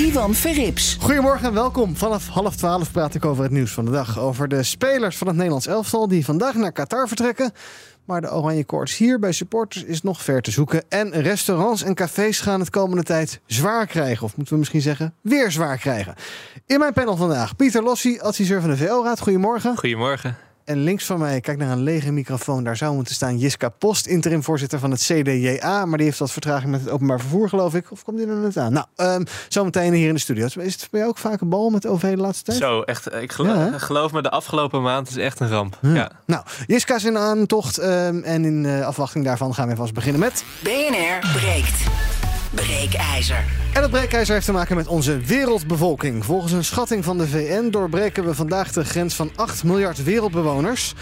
Ivan Verrips. Goedemorgen en welkom. Vanaf half twaalf praat ik over het nieuws van de dag. Over de spelers van het Nederlands elftal die vandaag naar Qatar vertrekken. Maar de oranje koorts hier bij supporters is nog ver te zoeken. En restaurants en cafés gaan het komende tijd zwaar krijgen. Of moeten we misschien zeggen, weer zwaar krijgen. In mijn panel vandaag Pieter Lossi, adviseur van de VO-raad. Goedemorgen. Goedemorgen. En links van mij, kijk naar een lege microfoon. Daar zou moeten staan Jiska Post, interim voorzitter van het CDJA. Maar die heeft wat vertraging met het openbaar vervoer, geloof ik. Of komt die er net aan? Nou, um, zometeen hier in de studio. Is het bij jou ook vaak een bal met OV de laatste tijd? Zo, echt. Ik geloof, ja, geloof me, de afgelopen maand is echt een ramp. Ja. ja. Nou, Jiska is in aantocht. Um, en in uh, afwachting daarvan gaan we vast beginnen met... BNR breekt. Breekijzer. En dat breekijzer heeft te maken met onze wereldbevolking. Volgens een schatting van de VN doorbreken we vandaag de grens van 8 miljard wereldbewoners.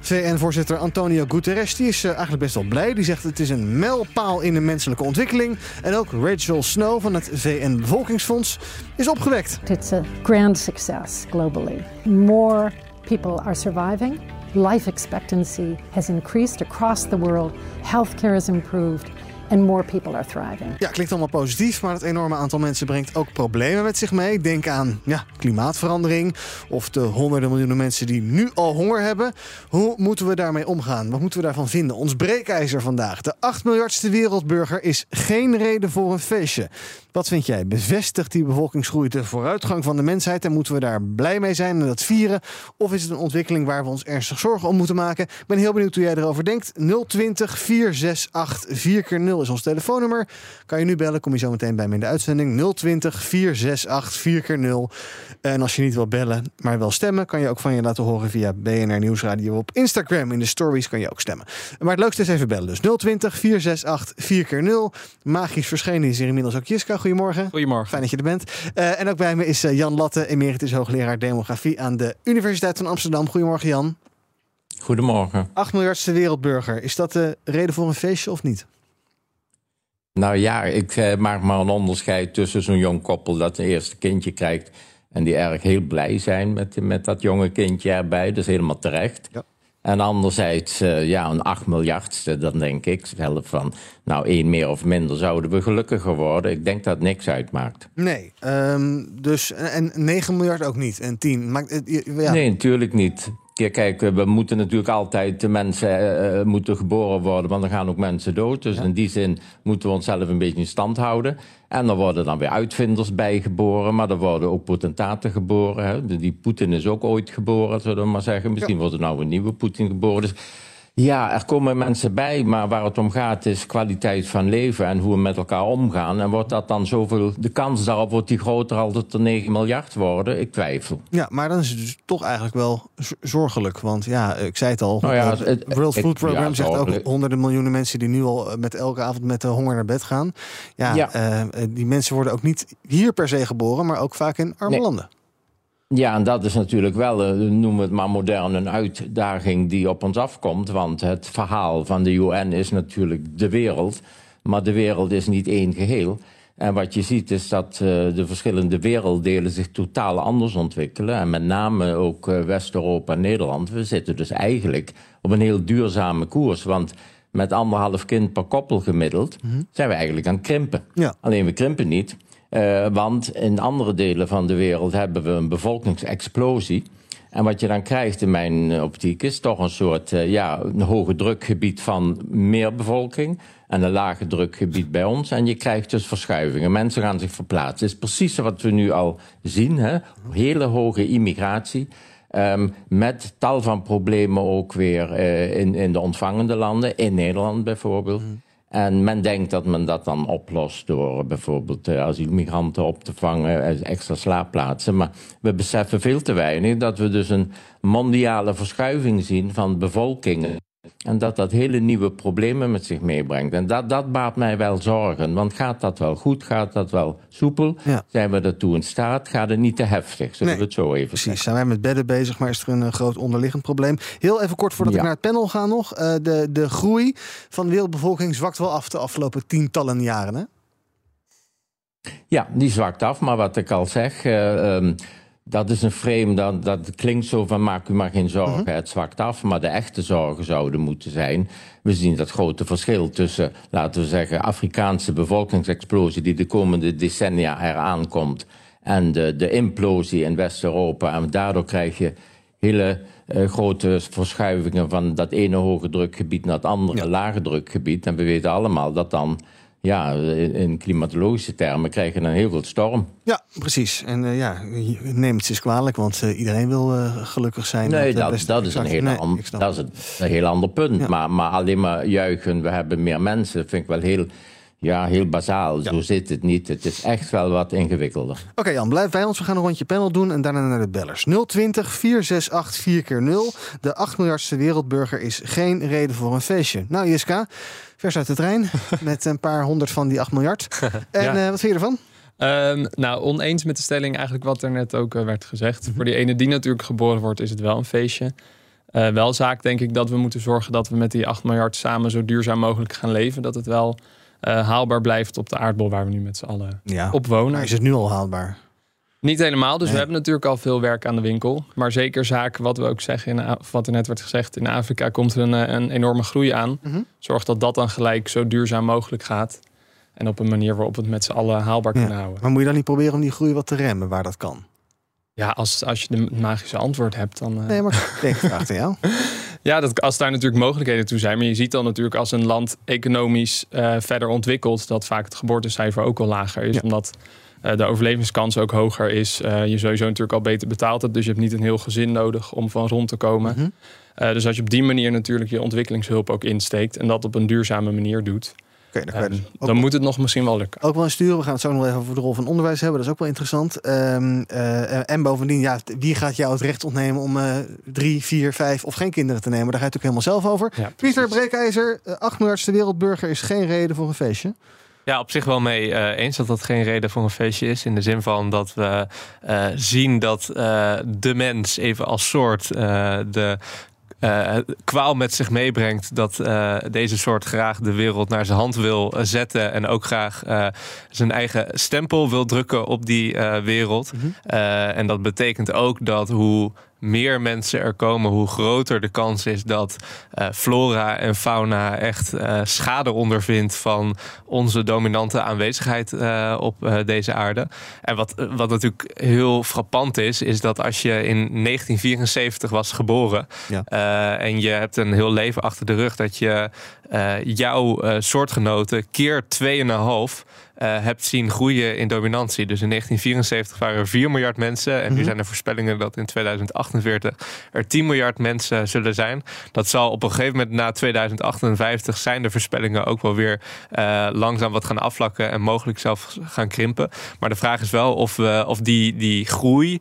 VN-voorzitter Antonio Guterres die is uh, eigenlijk best wel blij. Die zegt het is een mijlpaal in de menselijke ontwikkeling. En ook Rachel Snow van het VN-bevolkingsfonds is opgewekt. It's a grand success globally. More people are surviving. Life expectancy has increased across the world. Healthcare has improved. And more people are thriving. Ja, klinkt allemaal positief, maar het enorme aantal mensen brengt ook problemen met zich mee. Denk aan ja, klimaatverandering of de honderden miljoenen mensen die nu al honger hebben. Hoe moeten we daarmee omgaan? Wat moeten we daarvan vinden? Ons breekijzer vandaag. De 8 miljardste wereldburger is geen reden voor een feestje. Wat vind jij? Bevestigt die bevolkingsgroei de vooruitgang van de mensheid en moeten we daar blij mee zijn en dat vieren? Of is het een ontwikkeling waar we ons ernstig zorgen om moeten maken? Ik ben heel benieuwd hoe jij erover denkt. 020 468 4 keer 0 is ons telefoonnummer. Kan je nu bellen, kom je zo meteen bij me in de uitzending. 020 468 4 keer 0 En als je niet wil bellen, maar wel stemmen, kan je ook van je laten horen via BNR Nieuwsradio op Instagram. In de stories kan je ook stemmen. Maar het leukste is even bellen. Dus 020 468 4 keer 0 Magisch verschenen is hier inmiddels ook Jiska. Goedemorgen. Goedemorgen. Fijn dat je er bent. Uh, en ook bij me is uh, Jan Latte, emeritus hoogleraar demografie aan de Universiteit van Amsterdam. Goedemorgen Jan. Goedemorgen. 8 miljardste wereldburger. Is dat de reden voor een feestje of niet? Nou ja, ik eh, maak maar een onderscheid tussen zo'n jong koppel dat een eerste kindje krijgt. En die erg heel blij zijn met, met dat jonge kindje erbij. Dat is helemaal terecht. Ja. En anderzijds, uh, ja, een 8 miljardste, dan denk ik zelf van... nou, één meer of minder zouden we gelukkiger worden. Ik denk dat niks uitmaakt. Nee, um, dus en 9 miljard ook niet, en 10. Maakt, ja. Nee, natuurlijk niet. Ja, kijk, we moeten natuurlijk altijd de mensen uh, moeten geboren worden, want er gaan ook mensen dood. Dus ja. in die zin moeten we onszelf een beetje in stand houden. En er worden dan weer uitvinders bijgeboren, maar er worden ook potentaten geboren. Hè. Die Poetin is ook ooit geboren, zullen we maar zeggen. Misschien ja. wordt er nou een nieuwe Poetin geboren. Dus ja, er komen mensen bij, maar waar het om gaat is kwaliteit van leven en hoe we met elkaar omgaan. En wordt dat dan zoveel, de kans daarop wordt die groter als het er 9 miljard worden? Ik twijfel. Ja, maar dan is het dus toch eigenlijk wel zorgelijk. Want ja, ik zei het al, nou ja, het, World Food Program ja, zegt ook honderden miljoenen mensen die nu al met elke avond met de honger naar bed gaan. Ja, ja. Uh, die mensen worden ook niet hier per se geboren, maar ook vaak in arme nee. landen. Ja, en dat is natuurlijk wel, noemen we het maar modern, een uitdaging die op ons afkomt. Want het verhaal van de UN is natuurlijk de wereld. Maar de wereld is niet één geheel. En wat je ziet is dat uh, de verschillende werelddelen zich totaal anders ontwikkelen. En met name ook uh, West-Europa en Nederland. We zitten dus eigenlijk op een heel duurzame koers. Want met anderhalf kind per koppel gemiddeld mm -hmm. zijn we eigenlijk aan het krimpen. Ja. Alleen we krimpen niet. Uh, want in andere delen van de wereld hebben we een bevolkingsexplosie. En wat je dan krijgt in mijn optiek is toch een soort uh, ja, een hoge drukgebied van meer bevolking. En een lage drukgebied bij ons. En je krijgt dus verschuivingen. Mensen gaan zich verplaatsen. Het is precies wat we nu al zien. Hè? Hele hoge immigratie. Um, met tal van problemen ook weer in, in de ontvangende landen. In Nederland bijvoorbeeld. Mm. En men denkt dat men dat dan oplost door bijvoorbeeld uh, asielmigranten op te vangen, extra slaapplaatsen. Maar we beseffen veel te weinig dat we dus een mondiale verschuiving zien van bevolkingen En dat dat hele nieuwe problemen met zich meebrengt. En dat, dat baart mij wel zorgen. Want gaat dat wel goed? Gaat dat wel soepel? Ja. Zijn we ertoe in staat? Gaat het niet te heftig? Zullen Nee, we het zo even Precies, zeggen? zijn wij met bedden bezig, maar is er een eh, groot onderliggend probleem. Heel even kort voordat Ja. ik naar het panel ga nog. Eh, de, de groei van de wereldbevolking zwakt wel af de afgelopen tientallen jaren. Hè? Ja, die zwakt af. Maar wat ik al zeg, eh, ehm, dat is een frame, dat, dat klinkt zo van maak u maar geen zorgen, Mhm. het zwakt af. Maar de echte zorgen zouden moeten zijn, we zien dat grote verschil tussen, laten we zeggen, Afrikaanse bevolkingsexplosie die de komende decennia eraan komt en de, de implosie in West-Europa. En daardoor krijg je hele eh, grote verschuivingen van dat ene hoge drukgebied naar het andere lage drukgebied. En we weten allemaal dat dan, ja, in, klimatologische termen krijg je dan heel veel storm. Ja, precies. En eh, ja, neem het eens kwalijk, want eh, iedereen wil eh, gelukkig zijn. Nee, dat, best- dat is een heel, Nee, an- dat is een, een heel ander punt. Ja. Maar, maar alleen maar juichen, we hebben meer mensen, vind ik wel heel, ja, heel bazaal. Zo zit het niet. Het is echt wel wat ingewikkelder. Oké Jan, blijf bij ons. We gaan een rondje panel doen en daarna naar de bellers. 020 468 4 keer 0 De 8 miljardste wereldburger is geen reden voor een feestje. Nou Jiska, vers uit de trein met een paar honderd van die 8 miljard. En Ja. eh, wat vind je ervan? Ehm, nou, oneens met de stelling eigenlijk wat er net ook eh, werd gezegd. Voor die ene die natuurlijk geboren wordt, is het wel een feestje. Eh, wel zaak denk ik dat we moeten zorgen dat we met die 8 miljard samen zo duurzaam mogelijk gaan leven. Dat het wel eh, haalbaar blijft op de aardbol waar we nu met z'n allen Ja. op wonen. Maar is het nu al haalbaar? Niet helemaal, dus Nee. we hebben natuurlijk al veel werk aan de winkel. Maar zeker zaken, wat we ook zeggen, in, wat er net werd gezegd, in Afrika komt er een, eh, een enorme groei aan. Mhm. Zorg dat dat dan gelijk zo duurzaam mogelijk gaat. En op een manier waarop we het met z'n allen haalbaar Ja. kunnen houden. Maar moet je dan niet proberen om die groei wat te remmen waar dat kan? Ja, als, als je de magische antwoord hebt, dan. eh, Nee, maar ik vraag aan jou. Ja, dat, als daar natuurlijk mogelijkheden toe zijn. Maar je ziet dan natuurlijk als een land economisch eh, verder ontwikkelt, dat vaak het geboortecijfer ook al lager is. Ja. Omdat eh, de overlevingskans ook hoger is. Eh, je sowieso natuurlijk al beter betaald hebt. Dus je hebt niet een heel gezin nodig om van rond te komen. Mhm. Dus als je op die manier natuurlijk je ontwikkelingshulp ook insteekt en dat op een duurzame manier doet, Oké, dan dus ook dan moet het nog misschien wel lukken. ook wel insturen. We gaan het zo nog even over de rol van onderwijs hebben. Dat is ook wel interessant. Ehm, eh, en bovendien, ja, wie gaat jou het recht ontnemen om eh, drie, vier, vijf of geen kinderen te nemen? Daar ga je het ook helemaal zelf over. Ja, Pieter. Breekijzer, eh, 8 miljardste wereldburger is geen reden voor een feestje. Ja, op zich wel mee eh, eens dat dat geen reden voor een feestje is. In de zin van dat we eh, zien dat eh, de mens even als soort eh, de eh, kwaal met zich meebrengt. Dat eh, deze soort graag de wereld naar zijn hand wil eh, zetten. En ook graag zijn eigen stempel wil drukken op die wereld. Eh, en dat betekent ook dat hoe meer mensen er komen, hoe groter de kans is dat eh, flora en fauna echt eh, schade ondervindt van onze dominante aanwezigheid eh, op deze aarde. En wat, wat natuurlijk heel frappant is, is dat als je in 1974 was geboren Ja. en je hebt een heel leven achter de rug, dat je jouw eh, soortgenoten keer 2,5 eh hebt zien groeien in dominantie. Dus in 1974 waren er 4 miljard mensen. En nu zijn er voorspellingen dat in 2048 er 10 miljard mensen zullen zijn. Dat zal op een gegeven moment na 2058 zijn de voorspellingen ook wel weer eh, langzaam wat gaan afvlakken en mogelijk zelfs gaan krimpen. Maar de vraag is wel of, we, of die, die groei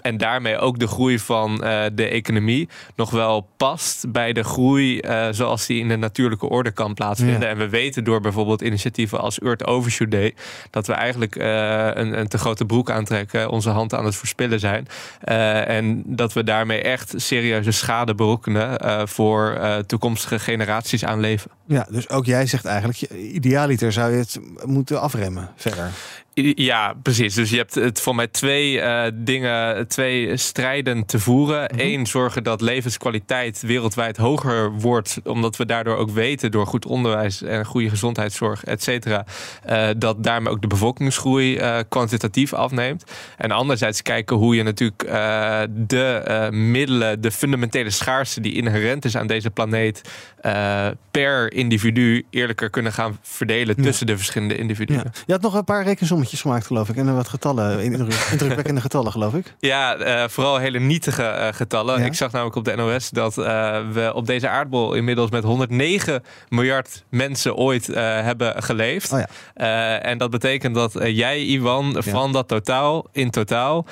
en daarmee ook de groei van eh, de economie nog wel past bij de groei eh, zoals die in de natuurlijke orde kan plaatsvinden. Ja. En we weten door bijvoorbeeld initiatieven als Earth Overshoot Day dat we eigenlijk eh, een, een te grote broek aantrekken, onze hand aan het verspillen zijn. Eh, en dat we daarmee echt serieuze schade berokkenen eh, voor toekomstige generaties aan leven. Ja, dus ook jij zegt eigenlijk, idealiter zou je het moeten afremmen verder. Ja, precies. Dus je hebt het voor mij twee eh, dingen, twee strijden te voeren. Eén, zorgen dat levenskwaliteit wereldwijd hoger wordt, omdat we daardoor ook weten door goed onderwijs en goede gezondheidszorg, et cetera, eh, dat daarmee ook de bevolkingsgroei eh, kwantitatief afneemt. En anderzijds kijken hoe je natuurlijk de middelen, de fundamentele schaarste die inherent is aan deze planeet, eh, per individu eerlijker kunnen gaan verdelen tussen de verschillende individuen. Ja. Je had nog een paar rekensommetjes gemaakt, geloof ik. En wat getallen, indruk- indrukwekkende getallen, geloof ik. Ja, eh, vooral hele nietige eh, getallen. Ja. Ik zag namelijk op de NOS dat eh, we op deze aardbol inmiddels met 109 miljard mensen ooit eh, hebben geleefd. Oh ja. Eh, en dat betekent dat eh, jij, Ivan, van dat totaal, in totaal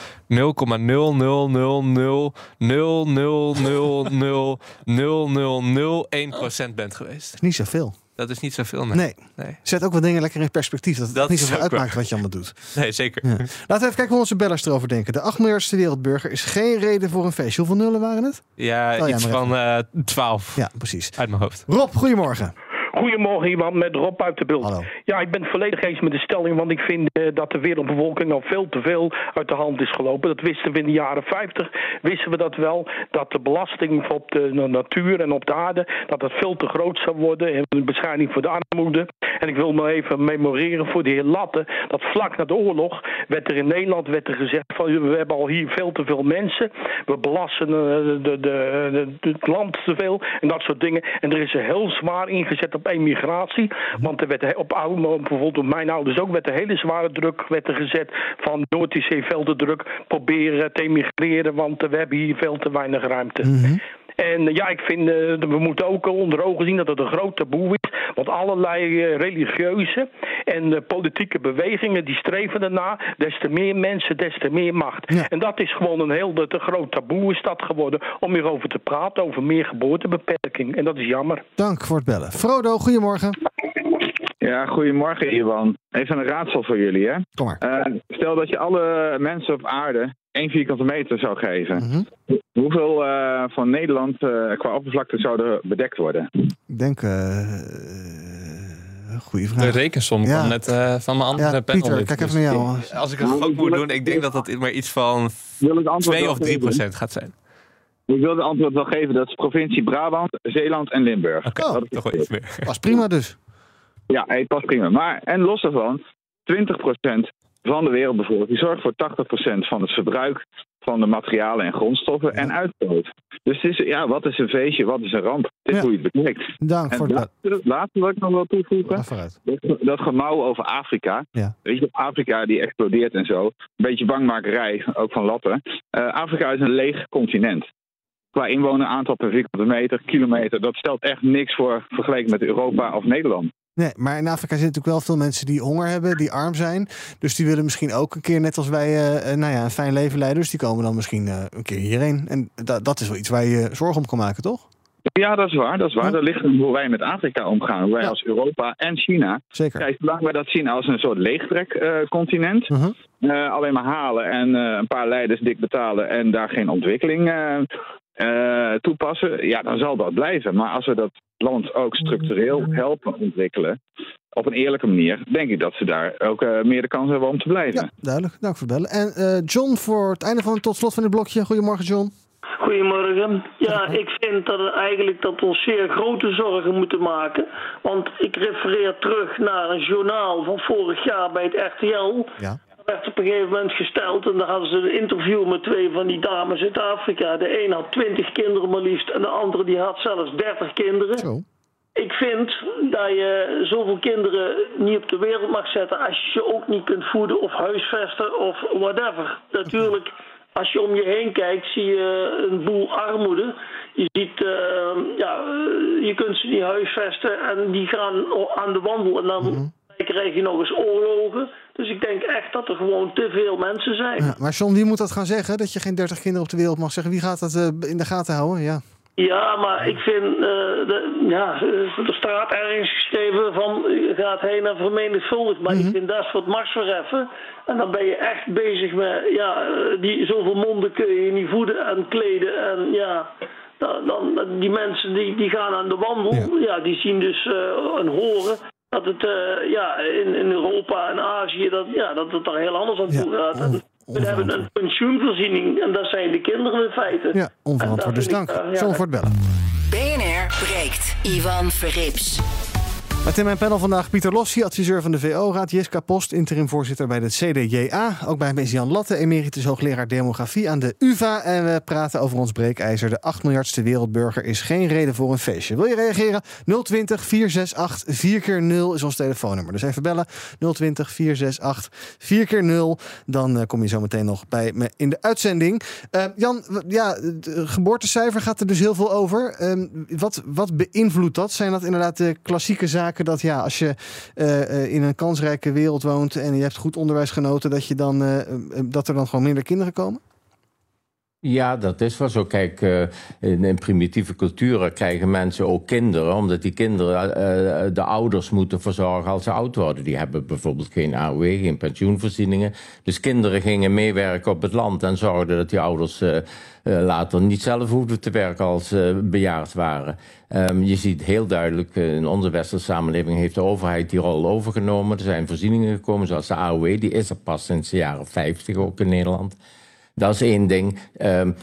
0,00000000001% bent geweest. Niet zoveel. Dat is niet zoveel, nee. Nee. Nee, Zet ook wat dingen lekker in perspectief. Dat het Dat niet zoveel uitmaakt wat je allemaal doet. nee zeker. Ja. Laten we even kijken hoe onze bellers erover denken. De 8 miljardste wereldburger is geen reden voor een feestje. Hoeveel nullen waren het? Ja, Oh ja, iets van eh 12 Ja, precies. uit mijn hoofd. Rob, goedemorgen. Goedemorgen, iemand met Rob uit de Bult. Hallo. Ja, ik ben het volledig eens met de stelling, want ik vind eh, dat de wereldbevolking al veel te veel uit de hand is gelopen. Dat wisten we in de jaren 50, wisten we dat wel, dat de belasting op de na- natuur en op de aarde, dat dat veel te groot zou worden en een voor de armoede. En ik wil me even memoreren voor de heer Latte, dat vlak na de oorlog werd er in Nederland werd er gezegd van we hebben al hier veel te veel mensen, we belasten eh, de, de, de, de- het land te veel en dat soort dingen. En er is er heel zwaar ingezet op emigratie, want er werd op oude, bijvoorbeeld op mijn ouders ook, werd er hele zware druk werd er gezet van Noord-IC druk proberen te emigreren, want we hebben hier veel te weinig ruimte. En eh, ja, ik vind, eh, dat we moeten ook onder ogen zien dat het een groot taboe is. Want allerlei eh, religieuze en politieke bewegingen die streven erna. Des te meer mensen, des te meer macht. Ja. En dat is gewoon een heel te groot taboe is dat geworden om hierover te praten. Over meer geboortebeperking. En dat is jammer. Dank voor het bellen. Frodo, goedemorgen. Ja, goedemorgen Iwan. Even een raadsel voor jullie, hè? Kom maar. Eh, stel dat je alle mensen op aarde één vierkante meter zou geven. Mhm. Hoeveel eh, van Nederland eh, qua oppervlakte zouden bedekt worden? Ik denk... eh goeie De vraag. rekensom Ja. kwam net eh, van mijn andere Ja, panel. Pieter, kijk even naar jou. Als ik het ook moet doen, ik denk dat dat maar iets van Wil het antwoord 2 wel of 3 geven? procent gaat zijn. Ik wil het antwoord wel geven. Dat is provincie Brabant, Zeeland en Limburg. Oké, Oh, Dat is toch wel iets meer. Was prima dus. Ja, het past prima. Maar, en los daarvan, 20% van de wereldbevolking zorgt voor 80% van het verbruik van de materialen en grondstoffen en uitstoot. Dus het is, ja, wat is een feestje, wat is een ramp? Dit is Ja. hoe je het bekijkt. Dank En voor het bellen. laatste, wat ik nog wil toevoegen, dat, dat gemouw over Afrika. Ja. Weet je, Afrika die explodeert en zo. Een beetje bangmakerij, ook van lappen. Eh, Afrika is een leeg continent. Qua inwoneraantal per vierkante meter, kilometer, dat stelt echt niks voor vergeleken met Europa of Nederland. Nee, maar in Afrika zitten natuurlijk wel veel mensen die honger hebben, die arm zijn. Dus die willen misschien ook een keer, net als wij, eh, eh, nou ja, een fijn leven leiden. Dus die komen dan misschien eh, een keer hierheen. En da- dat is wel iets waar je zorgen om kan maken, toch? Ja, dat is waar. Dat is waar. Ja. Dat ligt hoe wij met Afrika omgaan. Hoe wij Ja. als Europa en China. Zeker. Kijk, zolang wij dat zien als een soort leegtrek-continent. Mhm. alleen maar halen en een paar leiders dik betalen en daar geen ontwikkeling toepassen. Ja, dan zal dat blijven. Maar als we dat land ook structureel helpen ontwikkelen. Op een eerlijke manier, denk ik dat ze daar ook eh, meer de kans hebben om te blijven. Ja, duidelijk. Dank voor het bellen. En eh, John, voor het einde van tot slot van dit blokje. Goedemorgen, John. Goedemorgen. Ja, ik vind dat er eigenlijk dat we ons zeer grote zorgen moeten maken. Want ik refereer terug naar een journaal van vorig jaar bij het RTL. Ja. Werd op een gegeven moment gesteld en daar hadden ze een interview met twee van die dames uit Afrika. De een had 20 kinderen maar liefst en de andere die had zelfs 30 kinderen. Zo. Ik vind dat je zoveel kinderen niet op de wereld mag zetten als je ze ook niet kunt voeden of huisvesten of whatever. Natuurlijk, als je om je heen kijkt, zie je een boel armoede. Je ziet, eh, ja, eh, je kunt ze niet huisvesten en die gaan aan de wandel en dan krijg je nog eens oorlogen. Dus ik denk echt dat er gewoon te veel mensen zijn. Ja, maar John, wie moet dat gaan zeggen? Dat je geen 30 kinderen op de wereld mag zeggen. Wie gaat dat eh, in de gaten houden? Ja. Ja, maar ik vind, eh, de, ja, eh, er staat ergens geschreven van je gaat heen en vermenigvuldigt. Maar ik vind dat is wat mars verheffen. En dan ben je echt bezig met, ja, eh, die, zoveel monden kun je niet voeden en kleden. En ja, dan, dan, die mensen die, die gaan aan de wandel, ja, die zien dus eh, en horen dat het eh, ja, in, in Europa en Azië, dat, ja, dat het daar heel anders aan toe gaat. En we hebben een pensioenvoorziening en dat zijn de kinderen in feite. Ja, onverantwoord. Dus dank. ik, eh, ja, John voor het bellen. BNR breekt. Ivan Verrips. Met in mijn panel vandaag Pieter Lossi, adviseur van de VO-raad. Jeska Post, interim-voorzitter bij de CDJA. Ook bij mij is Jan Latte, emeritus hoogleraar demografie aan de UvA. En we praten over ons breekijzer. De 8 miljardste wereldburger is geen reden voor een feestje. Wil je reageren? 020 468 4 keer 0 is ons telefoonnummer. Dus even bellen. 020 468 4 keer 0 Dan uh, kom je zo meteen nog bij me in de uitzending. Uh, Jan, ja, het geboortecijfer gaat er dus heel veel over. Uh, wat, wat beïnvloedt dat? Zijn dat inderdaad de klassieke zaken? Dat ja, als je uh, in een kansrijke wereld woont en je hebt goed onderwijs genoten, dat, je dan, uh, dat er dan gewoon minder kinderen komen? Ja, dat is wel zo. Kijk, uh, in, in, primitieve culturen krijgen mensen ook kinderen, omdat die kinderen uh, de ouders moeten verzorgen als ze oud worden. Die hebben bijvoorbeeld geen AOW, geen pensioenvoorzieningen. Dus kinderen gingen meewerken op het land en zorgden dat die ouders later niet zelf hoefden te werken als ze bejaard waren. Um, je ziet heel duidelijk, in onze westerse samenleving heeft de overheid die rol overgenomen. Er zijn voorzieningen gekomen, zoals de AOW, die is er pas sinds de jaren 50 ook in Nederland. Dat is één ding. Um,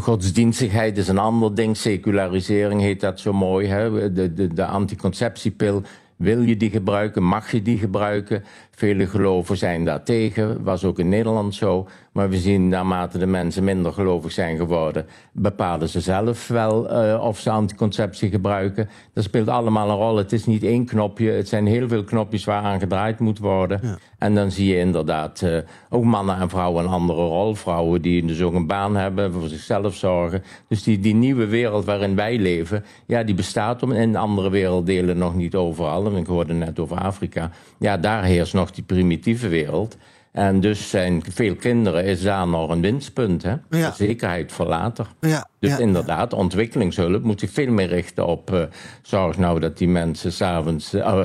godsdienstigheid is een ander ding. Secularisering heet dat zo mooi. Hè? De, de, de anticonceptiepil. Wil je die gebruiken? Mag je die gebruiken? Vele geloven zijn daartegen. Was ook in Nederland zo. Maar we zien naarmate de mensen minder gelovig zijn geworden, bepalen ze zelf wel uh, of ze anticonceptie gebruiken. Dat speelt allemaal een rol. Het is niet één knopje. Het zijn heel veel knopjes waaraan gedraaid moet worden. Ja. En dan zie je inderdaad uh, ook mannen en vrouwen een andere rol. Vrouwen die dus ook een baan hebben, voor zichzelf zorgen. Dus die, die nieuwe wereld waarin wij leven, ja, die bestaat om in andere werelddelen nog niet overal. En ik hoorde net over Afrika. Ja, daar heerst nog die primitieve wereld. En dus zijn veel kinderen is daar nog een winstpunt. Hè? Ja. Zekerheid voor later. Ja, dus ja, inderdaad, ontwikkelingshulp moet zich veel meer richten op... Uh, zorg nou dat die mensen s'avonds... Uh,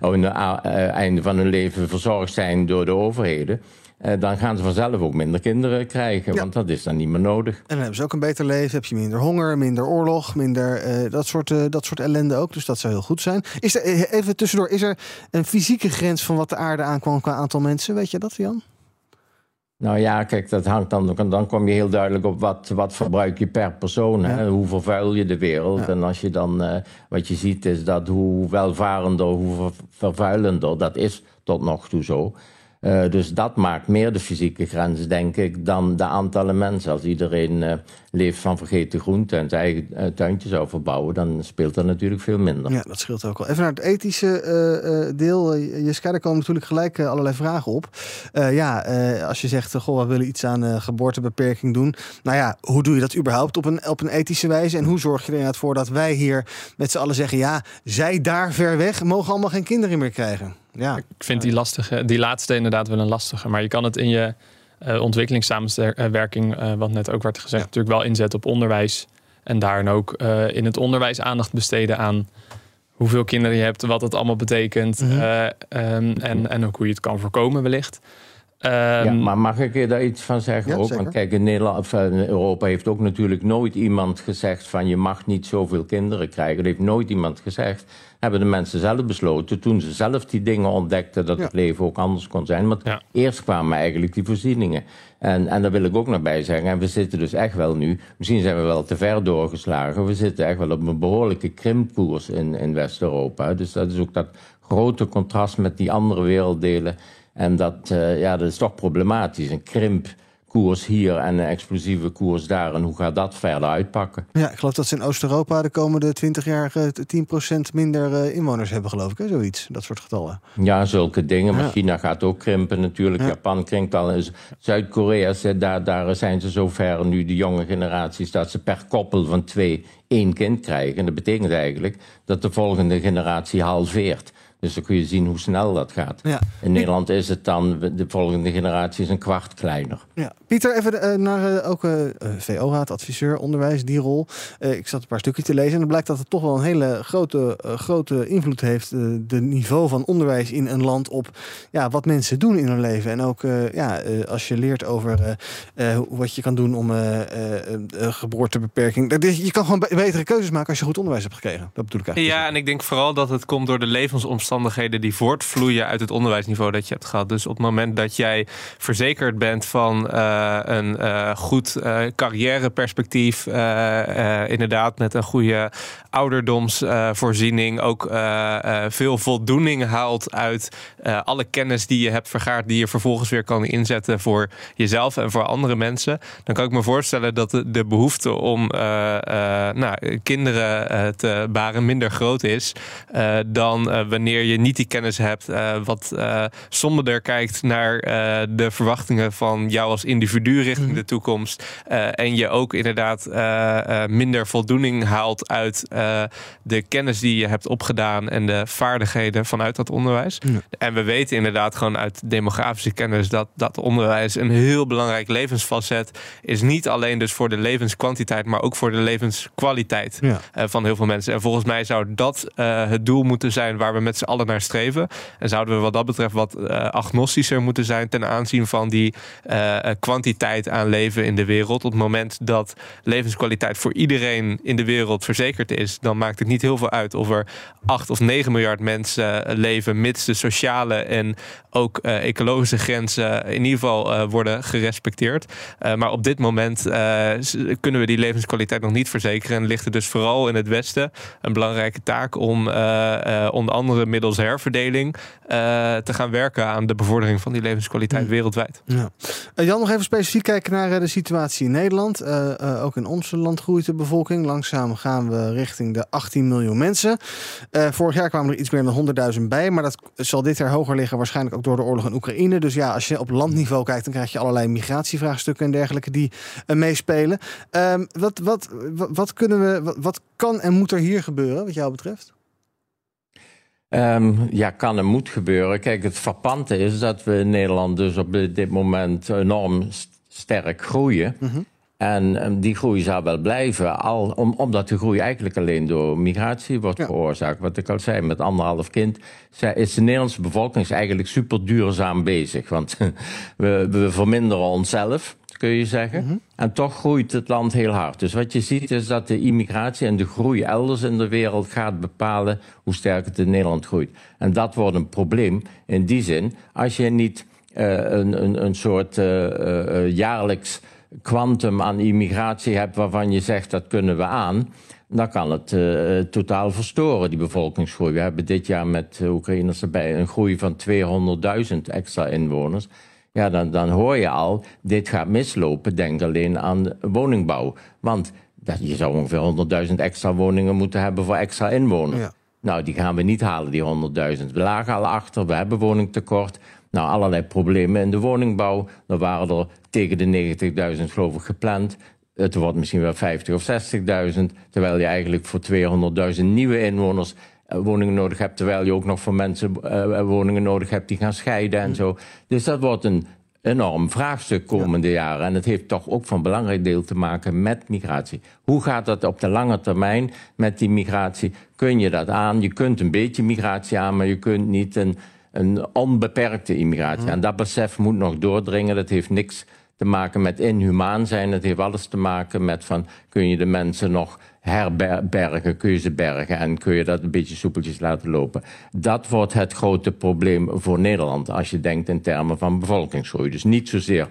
aan het einde van hun leven verzorgd zijn door de overheden. Uh, dan gaan ze vanzelf ook minder kinderen krijgen, ja. want dat is dan niet meer nodig. En dan hebben ze ook een beter leven, heb je minder honger, minder oorlog, minder uh, dat, soort, uh, dat soort ellende ook. Dus dat zou heel goed zijn. Is er, even tussendoor, is er een fysieke grens van wat de aarde aankwam qua aantal mensen? Weet je dat, Jan? Nou ja, kijk, dat hangt dan, dan kom je heel duidelijk op wat, wat verbruik je per persoon. Hè? Ja. Hoe vervuil je de wereld? Ja. En als je dan, uh, wat je ziet is dat hoe welvarender, hoe vervuilender, dat is tot nog toe zo. Uh, dus dat maakt meer de fysieke grens, denk ik, dan de aantallen mensen. Als iedereen uh, leeft van vergeten groenten en zijn eigen uh, tuintje zou verbouwen, dan speelt dat natuurlijk veel minder. Ja, dat scheelt ook wel. Even naar het ethische deel. Jeska, daar komen natuurlijk gelijk allerlei vragen op. ja, als je zegt, goh, we willen iets aan geboortebeperking doen. Nou ja, hoe doe je dat überhaupt op een, op een ethische wijze? En hoe zorg je er inderdaad voor dat wij hier met z'n allen zeggen, ja, zij daar ver weg mogen allemaal geen kinderen meer krijgen? Ja. Ik vind die, lastige, die laatste inderdaad wel een lastige. Maar je kan het in je uh, ontwikkelingssamenwerking, uh, wat net ook werd gezegd, ja. natuurlijk wel inzetten op onderwijs. En daarin ook uh, in het onderwijs aandacht besteden aan hoeveel kinderen je hebt, wat het allemaal betekent. Mm -hmm. um, en, en ook hoe je het kan voorkomen, wellicht. Um, ja, maar mag ik daar iets van zeggen ja, ook? Zeker. Want kijk, in, Nederland, of in Europa heeft ook natuurlijk nooit iemand gezegd van je mag niet zoveel kinderen krijgen. Dat heeft nooit iemand gezegd. Hebben de mensen zelf besloten toen ze zelf die dingen ontdekten dat ja. het leven ook anders kon zijn. Want ja. eerst kwamen eigenlijk die voorzieningen. En, en daar wil ik ook nog bij zeggen. En we zitten dus echt wel nu, misschien zijn we wel te ver doorgeslagen. We zitten echt wel op een behoorlijke krimpkoers in, in West-Europa. Dus dat is ook dat grote contrast met die andere werelddelen. En dat, uh, ja, dat is toch problematisch. Een krimpkoers hier en een explosieve koers daar. En hoe gaat dat verder uitpakken? Ja, ik geloof dat ze in Oost-Europa de komende 20 jaar 10% minder uh, inwoners hebben, geloof ik. Hè? Zoiets, dat soort getallen. Ja, zulke dingen. Maar ja. China gaat ook krimpen natuurlijk. Ja. Japan krimpt al. Zuid-Korea, daar, daar zijn ze zover nu, de jonge generaties, dat ze per koppel van twee één kind krijgen. En dat betekent eigenlijk dat de volgende generatie halveert. Dus dan kun je zien hoe snel dat gaat. Ja. In Nederland is het dan, de volgende generatie is een kwart kleiner. Ja. Pieter, even uh, naar uh, ook uh, VO-raad, adviseur, onderwijs, die rol. ik zat een paar stukjes te lezen en het blijkt dat het toch wel een hele grote, grote invloed heeft. de niveau van onderwijs in een land op ja, wat mensen doen in hun leven. En ook ja, als je leert over wat je kan doen om geboortebeperking. Je kan gewoon betere keuzes maken als je goed onderwijs hebt gekregen. Dat bedoel ik eigenlijk. Ja, en ik denk vooral dat het komt door de levensomstandigheden omstandigheden die voortvloeien uit het onderwijsniveau dat je hebt gehad. Dus op het moment dat jij verzekerd bent van uh, een uh, goed uh, carrièreperspectief, inderdaad met een goede ouderdomsvoorziening, ook veel voldoening haalt uit alle kennis die je hebt vergaard, die je vervolgens weer kan inzetten voor jezelf en voor andere mensen, dan kan ik me voorstellen dat de, de behoefte om nou, kinderen te baren minder groot is dan wanneer je niet die kennis hebt, wat somberder kijkt naar de verwachtingen van jou als individu richting de toekomst. en je ook inderdaad minder voldoening haalt uit de kennis die je hebt opgedaan en de vaardigheden vanuit dat onderwijs. En we weten inderdaad gewoon uit demografische kennis dat dat onderwijs een heel belangrijk levensfacet is. Niet alleen dus voor de levenskwantiteit, maar ook voor de levenskwaliteit van heel veel mensen. En volgens mij zou dat het doel moeten zijn waar we met z'n allen naar streven. En zouden we wat dat betreft wat agnostischer moeten zijn ten aanzien van die kwantiteit aan leven in de wereld. Op het moment dat levenskwaliteit voor iedereen in de wereld verzekerd is, dan maakt het niet heel veel uit of er 8 of 9 miljard mensen leven, mits de sociale en ook ecologische grenzen in ieder geval worden gerespecteerd. maar op dit moment kunnen we die levenskwaliteit nog niet verzekeren. En ligt er dus vooral in het Westen een belangrijke taak om onder andere middels herverdeling te gaan werken aan de bevordering van die levenskwaliteit wereldwijd. Ja. Jan, nog even specifiek kijken naar de situatie in Nederland. Ook in ons land groeit de bevolking. Langzaam gaan we richting de 18 miljoen mensen. Vorig jaar kwamen er iets meer dan 100.000 bij. Maar dat zal dit jaar hoger liggen, waarschijnlijk ook door de oorlog in Oekraïne. Dus ja, als je op landniveau kijkt, dan krijg je allerlei migratievraagstukken en dergelijke die meespelen. Ehm, wat, wat, wat, wat, kunnen we, wat, wat kan en moet er hier gebeuren, wat jou betreft? Um, ja, kan en moet gebeuren. Kijk, het frappante is dat we in Nederland dus op dit moment enorm sterk groeien. Mm -hmm. En um, die groei zal wel blijven, al, om, omdat de groei eigenlijk alleen door migratie wordt ja. veroorzaakt. Wat ik al zei, met anderhalf kind is de Nederlandse bevolking eigenlijk super duurzaam bezig. Want we, we verminderen onszelf kun je zeggen. Mm -hmm. En toch groeit het land heel hard. Dus wat je ziet is dat de immigratie en de groei elders in de wereld gaat bepalen hoe sterk het in Nederland groeit. En dat wordt een probleem in die zin, als je niet uh, een, een, een soort uh, uh, jaarlijks kwantum aan immigratie hebt waarvan je zegt dat kunnen we aan dan kan het uh, totaal verstoren, die bevolkingsgroei. We hebben dit jaar met Oekraïners erbij een groei van 200.000 extra inwoners. Ja, dan, dan hoor je al, dit gaat mislopen. Denk alleen aan woningbouw. Want dat, je zou ongeveer 100.000 extra woningen moeten hebben voor extra inwoners. Ja. Nou, die gaan we niet halen, die 100.000. We lagen al achter, we hebben woningtekort. Nou, allerlei problemen in de woningbouw. Er waren er tegen de 90.000 geloof ik gepland. Het wordt misschien wel 50 of 60.000. Terwijl je eigenlijk voor 200.000 nieuwe inwoners woningen nodig hebt, terwijl je ook nog voor mensen uh, woningen nodig hebt die gaan scheiden en zo. Dus dat wordt een enorm vraagstuk komende ja. jaren. En het heeft toch ook van belangrijk deel te maken met migratie. Hoe gaat dat op de lange termijn met die migratie? Kun je dat aan? Je kunt een beetje migratie aan, maar je kunt niet een, een onbeperkte immigratie. Ja. En dat besef moet nog doordringen. Dat heeft niks te maken met inhumaan zijn. Het heeft alles te maken met van kun je de mensen nog herbergen, kun je ze bergen en kun je dat een beetje soepeltjes laten lopen. Dat wordt het grote probleem voor Nederland als je denkt in termen van bevolkingsgroei. Dus niet zozeer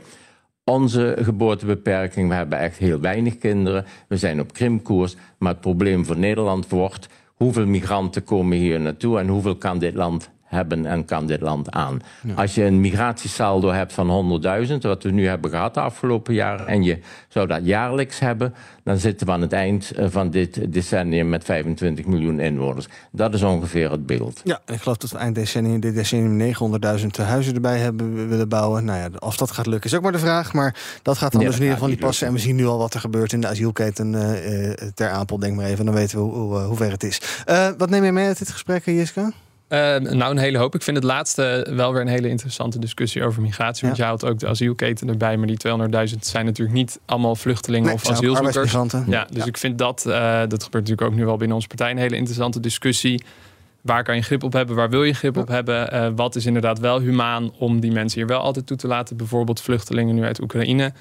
onze geboortebeperking. We hebben echt heel weinig kinderen. We zijn op krimkoers. Maar het probleem voor Nederland wordt hoeveel migranten komen hier naartoe en hoeveel kan dit land hebben en kan dit land aan. Ja. Als je een migratiesaldo hebt van 100.000, wat we nu hebben gehad de afgelopen jaren, en je zou dat jaarlijks hebben, dan zitten we aan het eind eh, van dit decennium met 25 miljoen inwoners. Dat is ongeveer het beeld. Ja, ik geloof dat we eind decennium, dit decennium 900.000 huizen erbij hebben willen bouwen. Nou ja, of dat gaat lukken is ook maar de vraag, maar dat gaat dan ja, dus in ieder geval niet passen. En we zien nu al wat er gebeurt in de asielketen uh, ter Apel, denk maar even. Dan weten we hoe, hoe, hoe ver het is. Uh, wat neem je mee uit dit gesprek, Jiska? Uh, nou, een hele hoop. Ik vind het laatste wel weer een hele interessante discussie over migratie. Want ja. je houdt ook de asielketen erbij, maar die 200.000 zijn natuurlijk niet allemaal vluchtelingen nee, of asielzoekers. Ja, dus ja. ik vind dat, uh, dat gebeurt natuurlijk ook nu wel binnen onze partij, een hele interessante discussie. Waar kan je grip op hebben? Waar wil je grip ja. op hebben? Uh, wat is inderdaad wel humaan om die mensen hier wel altijd toe te laten? Bijvoorbeeld vluchtelingen nu uit Oekraïne.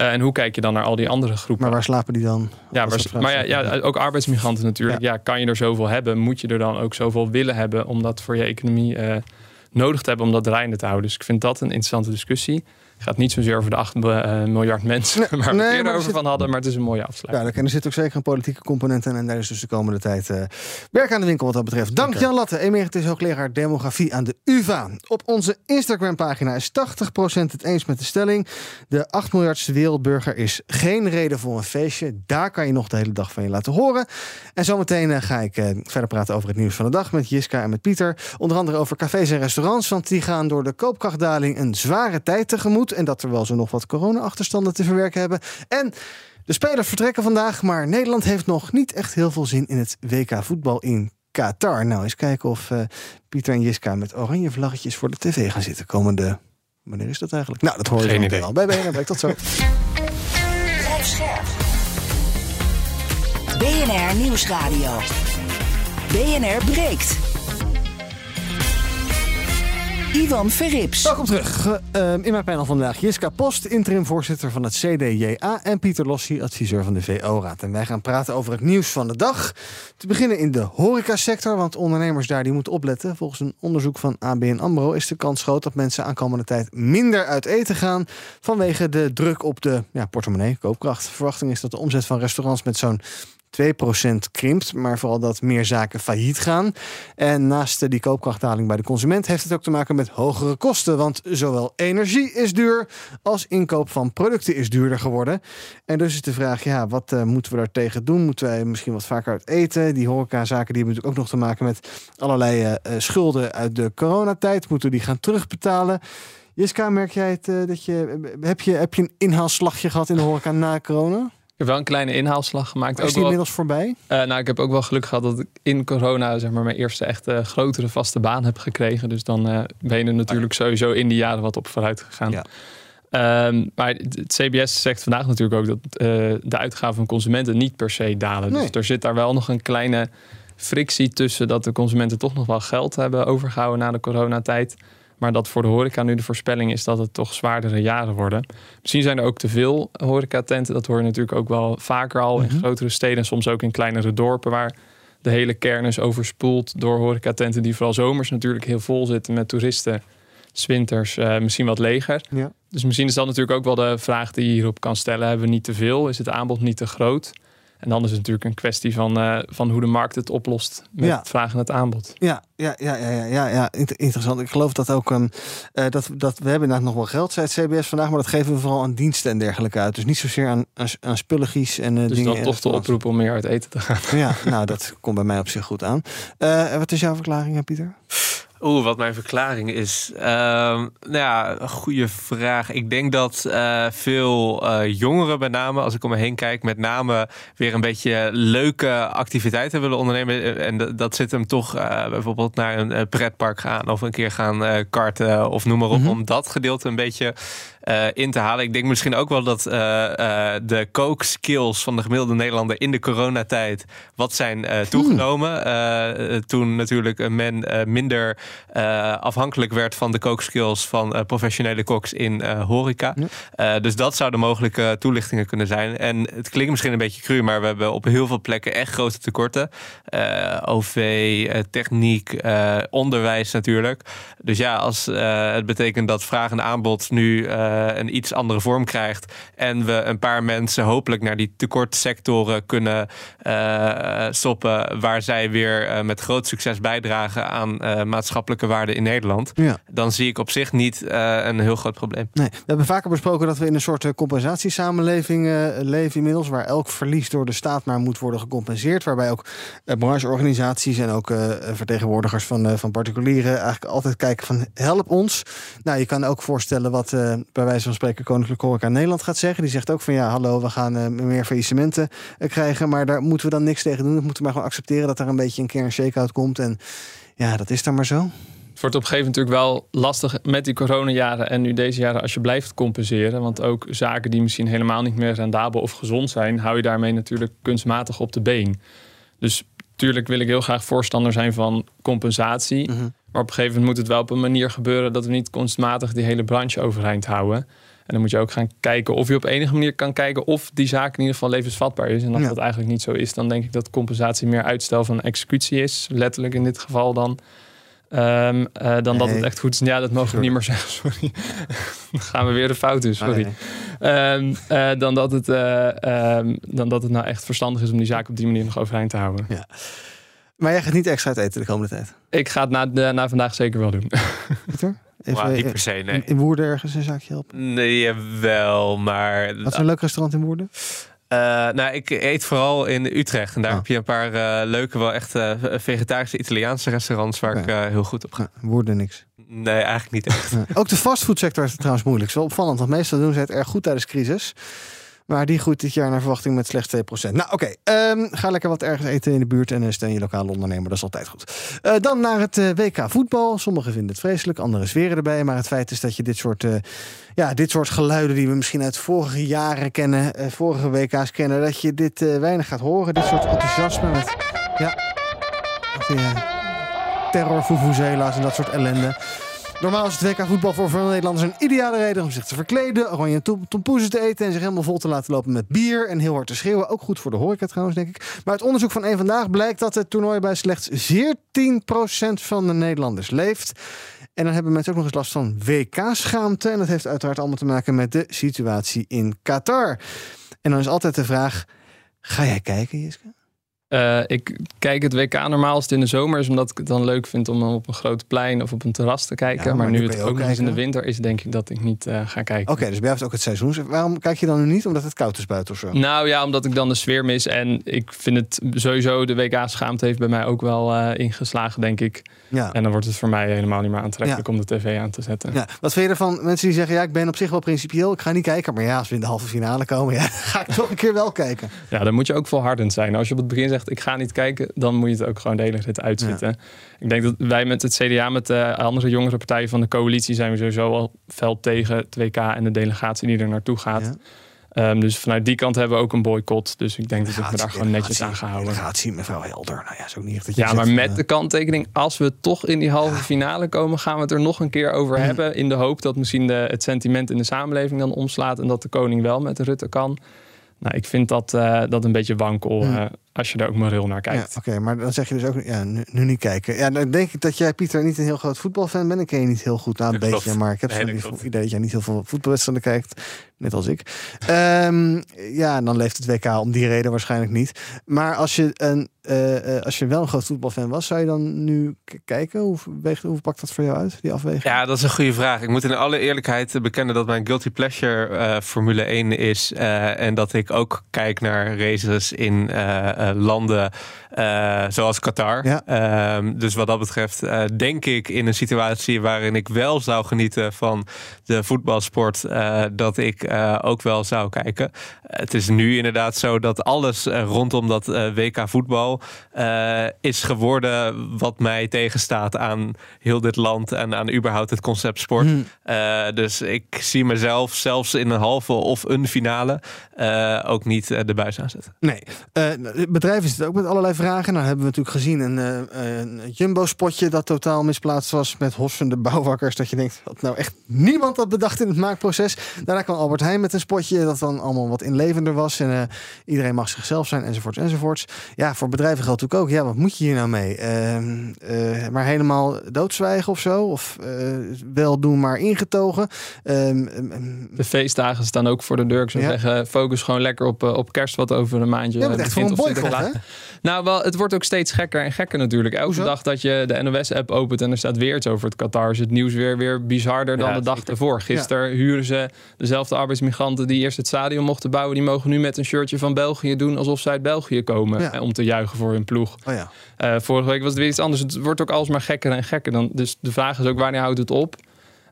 Uh, en hoe kijk je dan naar al die andere groepen? Maar waar slapen die dan? Ja, waar, maar ja, ja, ook arbeidsmigranten natuurlijk. Ja. kan je er zoveel hebben? Moet je er dan ook zoveel willen hebben om dat voor je economie uh, nodig te hebben om dat draaiende te houden? Dus ik vind dat een interessante discussie gaat niet zozeer over de 8 uh, miljard mensen nee, waar we eerder over van hadden, maar het is een mooie afsluiting. Ja, er zit ook zeker een politieke component in en daar is dus de komende tijd uh, werk aan de winkel wat dat betreft. Dank Jan Latte, emeritus hoogleraar demografie aan de UvA. Op onze Instagram pagina is 80% het eens met de stelling. De 8 miljardste wereldburger is geen reden voor een feestje. Daar kan je nog de hele dag van je laten horen. En zometeen uh, ga ik verder praten over het nieuws van de dag met Jiska en met Pieter. Onder andere over cafés en restaurants, want die gaan door de koopkrachtdaling een zware tijd tegemoet. En dat er wel zo nog wat corona-achterstanden te verwerken hebben. En de spelers vertrekken vandaag, maar Nederland heeft nog niet echt heel veel zin in het WK voetbal in Qatar. Nou, eens kijken of uh, Pieter en Jiska met oranje vlaggetjes voor de tv gaan zitten komende. Wanneer is dat eigenlijk? Nou, dat hoor je Geen wel. Bij BNR, tot zo. BNR Nieuwsradio. BNR breekt. Ivan Verrips. Welkom terug. Uh, in mijn panel vandaag Jiska Post, interim voorzitter van het CDJA... en Pieter Lossi, adviseur van de VO-raad. En wij gaan praten over het nieuws van de dag. Te beginnen in de horecasector, want ondernemers daar die moeten opletten. Volgens een onderzoek van ABN AMRO is de kans groot... dat mensen aankomende tijd minder uit eten gaan... vanwege de druk op de ja, portemonnee, koopkracht. De verwachting is dat de omzet van restaurants met zo'n 2% krimpt, maar vooral dat meer zaken failliet gaan. En naast die koopkrachtdaling bij de consument heeft het ook te maken met hogere kosten. Want zowel energie is duur als inkoop van producten is duurder geworden. En dus is de vraag, ja, wat uh, moeten we daar tegen doen? Moeten wij misschien wat vaker uit eten? Die horecazaken die hebben natuurlijk ook nog te maken met allerlei uh, schulden uit de coronatijd. Moeten we die gaan terugbetalen? Jiska, merk jij het dat je heb, je heb je een inhaalslagje gehad in de horeca na corona? Ik heb wel een kleine inhaalslag gemaakt. Is die wel, inmiddels voorbij? Uh, nou, ik heb ook wel geluk gehad dat ik in corona zeg maar, mijn eerste echte grotere vaste baan heb gekregen. Dus dan uh, ben je er natuurlijk sowieso in die jaren wat op vooruit gegaan. Ja. Um, maar het CBS zegt vandaag natuurlijk ook dat uh, de uitgaven van consumenten niet per se dalen. Nee. Dus er zit daar wel nog een kleine frictie tussen dat de consumenten toch nog wel geld hebben overgehouden na de coronatijd. Maar dat voor de horeca nu de voorspelling is dat het toch zwaardere jaren worden. Misschien zijn er ook te veel horecatenten. Dat hoor je natuurlijk ook wel vaker al in mhm. grotere steden. En soms ook in kleinere dorpen waar de hele kern is overspoeld door horecatenten die vooral zomers natuurlijk heel vol zitten met toeristen. Swinters uh, misschien wat leger. Ja. Dus misschien is dat natuurlijk ook wel de vraag die je hierop kan stellen. Hebben we niet te veel? Is het aanbod niet te groot? En dan is het natuurlijk een kwestie van, uh, van hoe de markt het oplost met het vraag en het aanbod. Ja, ja, ja, ja, ja, ja. interessant. Ik geloof dat ook um, uh, dat, dat we hebben nog wel geld, zei het CBS vandaag, maar dat geven we vooral aan diensten en dergelijke uit. Dus niet zozeer aan, aan, aan en uh, dus dingen. Dus dan toch de oproep om meer uit eten te gaan. Ja, nou dat komt bij mij op zich goed aan. wat is jouw verklaring, Pieter? Oeh, wat mijn verklaring is. Uh, nou ja, een goede vraag. Ik denk dat uh, veel uh, jongeren, met name als ik om me heen kijk, met name weer een beetje leuke activiteiten willen ondernemen. En dat zit hem toch eh, bijvoorbeeld naar een pretpark gaan of een keer gaan karten of noem maar op. Mm -hmm. Om dat gedeelte een beetje uh, in te halen. Ik denk misschien ook wel dat uh, uh, de kookskills van de gemiddelde Nederlander in de coronatijd wat zijn toegenomen. Hmm. toen natuurlijk men minder afhankelijk werd van de kookskills van professionele koks in horeca. dus dat zouden mogelijke toelichtingen kunnen zijn. En het klinkt misschien een beetje cru, maar we hebben op heel veel plekken echt grote tekorten. OV, techniek, onderwijs natuurlijk. Dus ja, als het betekent dat vraag en aanbod nu uh, een iets andere vorm krijgt. En we een paar mensen hopelijk naar die tekortsectoren kunnen uh, stoppen. Waar zij weer uh, met groot succes bijdragen aan maatschappelijke waarden in Nederland. Ja. Dan zie ik op zich niet een heel groot probleem. Nee, we hebben vaker besproken dat we in een soort compensatiesamenleving leven inmiddels. Waar elk verlies door de staat maar moet worden gecompenseerd. Waarbij ook brancheorganisaties en ook vertegenwoordigers van, van particulieren eigenlijk altijd kijken van help ons. Nou, je kan ook voorstellen wat bij wijze van spreken Koninklijke Horeca Nederland gaat zeggen. Die zegt ook van ja, hallo, we gaan uh, meer faillissementen uh, krijgen. Maar daar moeten we dan niks tegen doen. We moeten maar gewoon accepteren dat er een beetje een keer een shake-out komt. En ja, dat is dan maar zo. Het wordt op een gegeven moment natuurlijk wel lastig met die coronajaren en nu deze jaren als je blijft compenseren. Want ook zaken die misschien helemaal niet meer rendabel of gezond zijn, hou je daarmee natuurlijk kunstmatig op de been. Dus natuurlijk wil ik heel graag voorstander zijn van compensatie. Mhm. Maar op een gegeven moment moet het wel op een manier gebeuren dat we niet kunstmatig die hele branche overeind houden. dan moet je ook gaan kijken of je op enige manier kan kijken of die zaak in ieder geval levensvatbaar is. En als Ja. dat eigenlijk niet zo is, dan denk ik dat compensatie meer uitstel van executie is. Letterlijk in dit geval dan. Ehm, eh, dan dat het echt goed is. Ja, dat mogen we niet meer zeggen, sorry. dan gaan we weer de fout in, sorry. Nee, Ehm, eh, dan, dat het, eh, ehm, dan dat het nou echt verstandig is om die zaak op die manier nog overeind te houden. Maar jij gaat niet extra uit eten de komende tijd. Ik ga het na, de, na vandaag zeker wel doen. Pieter? Even, Maar niet per se, in, nee. in Woerden ergens een zaakje helpen? Nee, wel, maar... Wat is een leuk restaurant in Woerden? Eh, nou, ik eet vooral in Utrecht. En daar Oh. heb je een paar eh, leuke, wel echt eh, vegetarische Italiaanse restaurants waar ik eh, heel goed op ga. Ja, Woerden niks. Nee, eigenlijk niet echt. Ja. Ook de fastfoodsector is trouwens moeilijk. Zo opvallend, want meestal doen ze het erg goed tijdens crisis. Maar die groeit dit jaar naar verwachting met slechts 2%. Nou, oké. ehm, ga lekker wat ergens eten in de buurt en eh, steun je lokale ondernemer. Dat is altijd goed. Eh, dan naar het eh, WK voetbal. Sommigen vinden het vreselijk, anderen zweren erbij. Maar het feit is dat je dit soort, ja, dit soort geluiden die we misschien uit vorige jaren kennen, vorige WK's kennen, dat je dit weinig gaat horen. Dit soort enthousiasme met, ja, met en dat soort ellende. Normaal is het WK voetbal voor veel Nederlanders een ideale reden om zich te verkleden, oranje tom- tompoezen te eten en zich helemaal vol te laten lopen met bier en heel hard te schreeuwen. Ook goed voor de horeca trouwens, denk ik. Maar uit onderzoek van één vandaag blijkt dat het toernooi bij slechts 14% van de Nederlanders leeft. En dan hebben mensen ook nog eens last van WK-schaamte. En dat heeft uiteraard allemaal te maken met de situatie in Qatar. En dan is altijd de vraag: ga jij kijken, Jiske? Eh, ik kijk het WK normaal als het in de zomer is, omdat ik het dan leuk vind om op een groot plein of op een terras te kijken. Ja, maar maar, nu het ook ook nog eens in de winter is, denk ik dat ik niet eh, ga kijken. Oké, dus bij jou is ook het seizoen. Waarom kijk je dan nu niet? Omdat het koud is buiten of zo? Nou ja, omdat ik dan de sfeer mis. En ik vind het sowieso, de WK-schaamte heeft bij mij ook wel eh, ingeslagen, denk ik. Ja. En dan wordt het voor mij helemaal niet meer aantrekkelijk om de tv aan te zetten. Ja, wat vind je ervan? Mensen die zeggen, ja, ik ben op zich wel principieel, ik ga niet kijken. Maar ja, als we in de halve finale komen, ja, ga ik toch een keer wel kijken. Ja, dan moet je ook volhardend zijn. Als je op het begin zegt, ik ga niet kijken, dan moet je het ook gewoon de hele tijd uitzitten. Ik denk dat wij met het CDA, met de andere jongere partijen van de coalitie, zijn we sowieso al fel tegen het WK en de delegatie die er naartoe gaat. Ehm, dus vanuit die kant hebben we ook een boycott. Dus ik denk dat ik me daar gewoon netjes aan ga houden. Zien, mevrouw Helder. Nou ja, is ook niet echt dat je Ja, zegt maar van, met eh, de kanttekening, als we toch in die halve finale komen, gaan we het er nog een keer over hebben. In de hoop dat misschien de, het sentiment in de samenleving dan omslaat en dat de koning wel met Rutte kan. Nou, ik vind dat, eh, dat een beetje wankel eh, als je er ook maar heel naar Ja, kijkt. oké, maar dan zeg je dus ook, ja, nu, nu niet kijken. Ja, dan denk ik dat jij, Pieter, niet een heel groot voetbalfan bent. Ik ken je niet heel goed, nou een beetje, maar ik heb Nee, zo'n idee dat jij niet heel veel voetbalwedstrijden kijkt. Net als ik. Ehm, ja, dan leeft het WK om die reden waarschijnlijk niet. Maar als je, een, eh, eh, als je wel een groot voetbalfan was, zou je dan nu kijken? Hoe, weegt, hoe pakt dat voor jou uit, die afweging? Ja, dat is een goede vraag. Ik moet in alle eerlijkheid bekennen dat mijn guilty pleasure eh, Formule 1 is. en dat ik ook kijk naar races in landen zoals Qatar. Ja. Ehm, dus wat dat betreft denk ik in een situatie waarin ik wel zou genieten van de voetbalsport, dat ik ook wel zou kijken. Het is nu inderdaad zo dat alles eh, rondom dat eh, WK voetbal eh, is geworden wat mij tegenstaat aan heel dit land en aan überhaupt het concept sport. Hmm. Dus ik zie mezelf zelfs in een halve of een finale ook niet de buis aanzetten. Nee. Het bedrijf is het ook met allerlei vragen. Nou hebben we natuurlijk gezien een, een Jumbo-spotje dat totaal misplaatst was met hossende bouwvakkers. Dat je denkt, dat nou echt niemand dat bedacht in het maakproces. Daarna kwam Albert Heijn met een spotje dat dan allemaal wat inlevender was. En eh, iedereen mag zichzelf zijn, enzovoorts, enzovoorts. Ja, voor bedrijven geldt natuurlijk ook, ja, wat moet je hier nou mee? Ehm, eh, maar helemaal doodzwijgen of zo? Of eh, wel doen, maar ingetogen? Ehm, ehm, De feestdagen staan ook voor de deur. Ik zou Ja. zeggen, focus gewoon lekker op, op kerst wat over een maandje bent echt een begint, of boycott, hè? Nou, wel, het wordt ook steeds gekker en gekker natuurlijk. Elke Hoezo? dag dat je de NOS-app opent en er staat weer iets over het Qatar, is het nieuws weer, weer bizarder dan Ja, de dag ervoor. Gisteren huren ze dezelfde arbeidsmigranten die eerst het stadion mochten bouwen, die mogen nu met een shirtje van België doen alsof ze uit België komen Ja. om te juichen voor hun ploeg. Oh ja. Eh, vorige week was het weer iets anders. Het wordt ook alsmaar gekker en gekker. Dan, dus de vraag is ook wanneer houdt het op?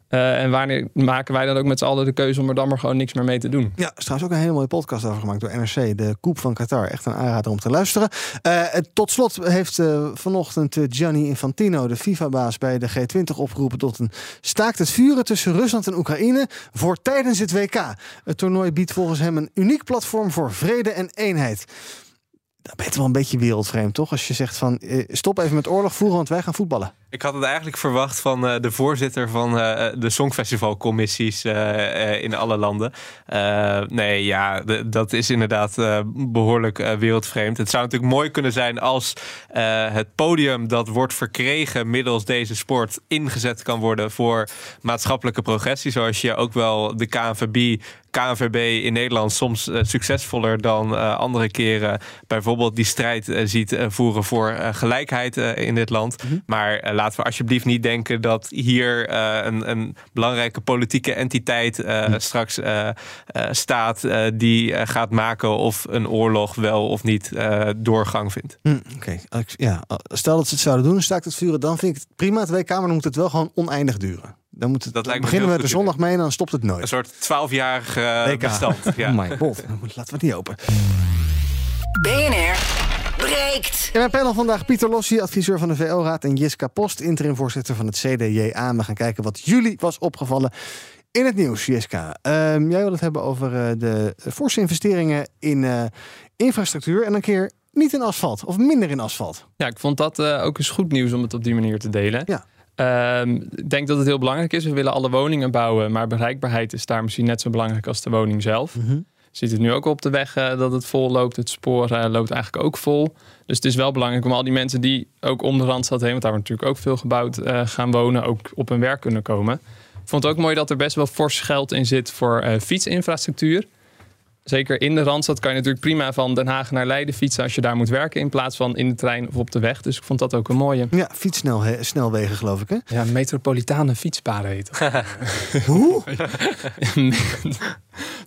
Eh, en wanneer maken wij dan ook met z'n allen de keuze om er dan maar gewoon niks meer mee te doen? Ja, is trouwens ook een hele mooie podcast over gemaakt door NRC. De Koep van Qatar. Echt een aanrader om te luisteren. Eh, tot slot heeft eh, vanochtend Gianni Infantino, de FIFA-baas bij de G20, opgeroepen tot een staakt het vuren tussen Rusland en Oekraïne voor tijdens het WK. Het toernooi biedt volgens hem een uniek platform voor vrede en eenheid. Je toch wel een beetje wereldvreemd, toch? Als je zegt van eh, stop even met oorlog voeren, want wij gaan voetballen. Ik had het eigenlijk verwacht van uh, de voorzitter van uh, de Songfestivalcommissies uh, in alle landen. nee, ja, dat is inderdaad behoorlijk wereldvreemd. Het zou natuurlijk mooi kunnen zijn als het podium dat wordt verkregen middels deze sport ingezet kan worden voor maatschappelijke progressie. Zoals je ook wel de KNVB KNVB in Nederland soms uh, succesvoller dan uh, andere keren bijvoorbeeld die strijd uh, ziet voeren voor gelijkheid in dit land. Mm -hmm. Maar laten we alsjeblieft niet denken dat hier een, een, belangrijke politieke entiteit mm -hmm. straks staat die gaat maken of een oorlog wel of niet doorgang vindt. Mm, Oké, okay. ja, stel dat ze het zouden doen, staakt het vuren, dan vind ik het prima. Twee Kamer, dan moet het wel gewoon oneindig duren. Dan moet het, dat lijkt beginnen we de zondag mee en dan stopt het nooit. Een soort twaalfjarig uh, bestand. Ja. oh my god, laten we het niet open. BNR breekt. In mijn panel vandaag Pieter Lossie, adviseur van de VO-raad... en Jiska Post, interim-voorzitter van het CDJA. We gaan kijken wat jullie was opgevallen in het nieuws, Jiska. Um, jij wil het hebben over uh, de forse investeringen in uh, infrastructuur... en een keer niet in asfalt, of minder in asfalt. Ja, ik vond dat uh, ook eens goed nieuws om het op die manier te delen. Ja. Um, ik denk dat het heel belangrijk is. We willen alle woningen bouwen, maar bereikbaarheid is daar misschien net zo belangrijk als de woning zelf. Mm -hmm. Ziet het nu ook op de weg uh, dat het vol loopt. Het spoor uh, loopt eigenlijk ook vol. Dus het is wel belangrijk om al die mensen die ook om de Randstad heen, want daar wordt natuurlijk ook veel gebouwd, uh, gaan wonen, ook op hun werk kunnen komen. Ik vond het ook mooi dat er best wel fors geld in zit voor fietsinfrastructuur. Zeker in de Randstad kan je natuurlijk prima van Den Haag naar Leiden fietsen als je daar moet werken. In plaats van in de trein of op de weg. Dus ik vond dat ook een mooie. Ja, fietssnelwegen geloof ik hè? Ja, metropolitane fietspaden heet dat. Hoe?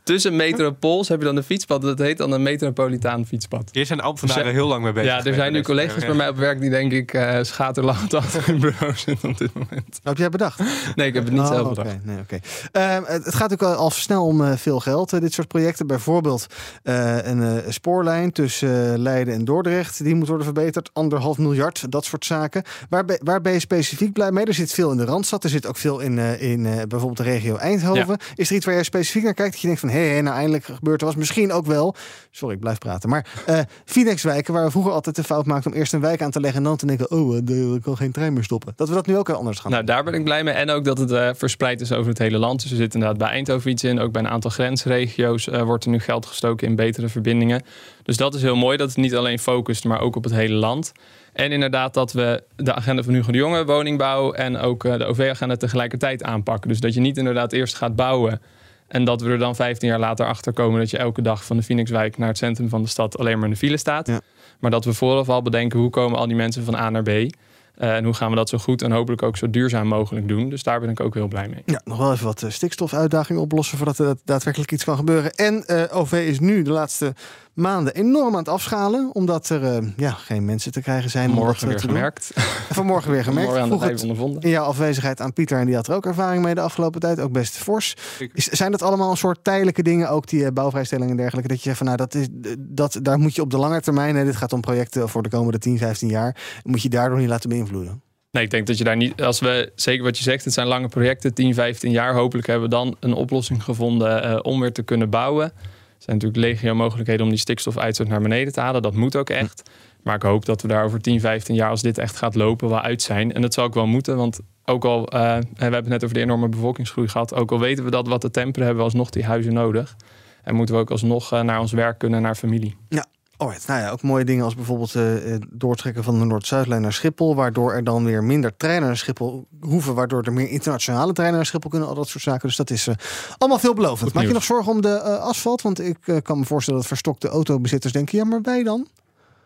Tussen metropools heb je dan een fietspad. Dat heet dan een metropolitaan fietspad. Hier zijn ambtenaren dus, heel lang mee bezig. Ja, er zijn nu collega's bij mij op werk die denk ik uh, schaterlachend achter hun bureau zitten op dit moment. Heb jij bedacht? Nee, ik heb het niet oh, zelf okay. bedacht. Nee, okay. uh, het gaat ook al snel om uh, veel geld. dit soort projecten. Bijvoorbeeld een spoorlijn tussen Leiden en Dordrecht. Die moet worden verbeterd. Anderhalf miljard, dat soort zaken. Waar, ben, waar ben je specifiek blij mee? Er zit veel in de Randstad. Er zit ook veel in, in bijvoorbeeld de regio Eindhoven. Ja. Is er iets waar je specifiek naar kijkt? Dat je denkt van, hé, hey, nou eindelijk gebeurt er was. Misschien ook wel, sorry, ik blijf praten. Maar uh, Finex-wijken, waar we vroeger altijd de fout maakten om eerst een wijk aan te leggen en dan te denken, oh, ik kan geen trein meer stoppen. Dat we dat nu ook anders gaan Nou, daar ben ik blij mee. En ook dat het uh, verspreid is over het hele land. Dus er zit inderdaad bij Eindhoven iets in. Ook bij een aantal grensregio's wordt er nu geld gestoken in betere verbindingen. Dus dat is heel mooi dat het niet alleen focust, maar ook op het hele land. En inderdaad dat we de agenda van Hugo de Jonge, woningbouw en ook de OV-agenda tegelijkertijd aanpakken. Dus dat je niet inderdaad eerst gaat bouwen en dat we er dan 15 jaar later achter komen dat je elke dag van de Phoenixwijk naar het centrum van de stad alleen maar in de file staat. Ja. Maar dat we vooraf al bedenken hoe komen al die mensen van A naar B. Uh, en hoe gaan we dat zo goed en hopelijk ook zo duurzaam mogelijk doen. Dus daar ben ik ook heel blij mee. Ja, nog wel even wat stikstofuitdagingen oplossen voordat er daadwerkelijk iets kan gebeuren. En uh, OV is nu de laatste maanden enorm aan het afschalen. Omdat er uh, ja, geen mensen te krijgen zijn. Morgen om weer gemerkt. Vanmorgen weer gemerkt. Morgen aan het ondervonden. in jouw afwezigheid aan Pieter. En die had er ook ervaring mee de afgelopen tijd. Ook best fors. Is, zijn dat allemaal een soort tijdelijke dingen? Ook die uh, bouwvrijstellingen en dergelijke. Dat je zegt van nou, dat is, dat, daar moet je op de lange termijn. Hè, dit gaat om projecten voor de komende 10, 15 jaar. Moet je daardoor niet laten beïnvloeden. Nee, ik denk dat je daar niet, als we, zeker wat je zegt, het zijn lange projecten, 10, 15 jaar. Hopelijk hebben we dan een oplossing gevonden uh, om weer te kunnen bouwen. Zijn natuurlijk legio mogelijkheden om die stikstofuitstoot naar beneden te halen. Dat moet ook echt. Maar ik hoop dat we daar over 10, 15 jaar, als dit echt gaat lopen, wel uit zijn. En dat zal ook wel moeten, want ook al, uh, we hebben het net over de enorme bevolkingsgroei gehad. Ook al weten we dat wat te temperen, hebben we alsnog die huizen nodig. En moeten we ook alsnog uh, naar ons werk kunnen, naar familie. Ja, Alright, nou ja, ook mooie dingen als bijvoorbeeld uh, doortrekken van de Noord-Zuidlijn naar Schiphol, waardoor er dan weer minder treinen naar Schiphol hoeven, waardoor er meer internationale treinen naar Schiphol kunnen, al dat soort zaken. Dus dat is uh, allemaal veelbelovend. Maak je nog zorgen om de uh, asfalt? Want ik kan me voorstellen dat verstokte autobezitters denken, ja, maar wij dan?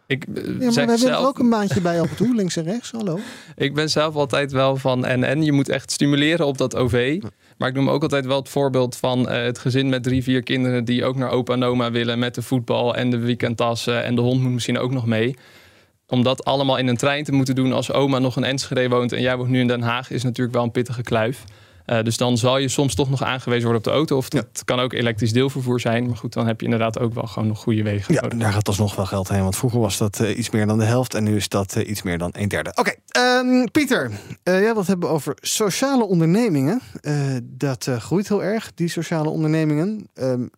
Ik, ja, maar we hebben zelf... er ook een maandje bij af en toe, links en rechts. Hallo. Ik ben zelf altijd wel van en en je moet echt stimuleren op dat OV. Maar ik noem ook altijd wel het voorbeeld van uh, het gezin met drie, vier kinderen die ook naar opa en oma willen met de voetbal en de weekendtassen en de hond moet misschien ook nog mee. Om dat allemaal in een trein te moeten doen als oma nog in Enschede woont en jij woont nu in Den Haag is natuurlijk wel een pittige kluif. Uh, dus dan zal je soms toch nog aangewezen worden op de auto. Of het kan ook elektrisch deelvervoer zijn. Maar goed, dan heb je inderdaad ook wel gewoon nog goede wegen. Ja, nodig. daar gaat alsnog wel geld heen. Want vroeger was dat uh, iets meer dan de helft. En nu is dat uh, iets meer dan een derde. Oké, okay, um, Pieter. jij wilt hebben over sociale ondernemingen. dat groeit heel erg, die sociale ondernemingen. Um,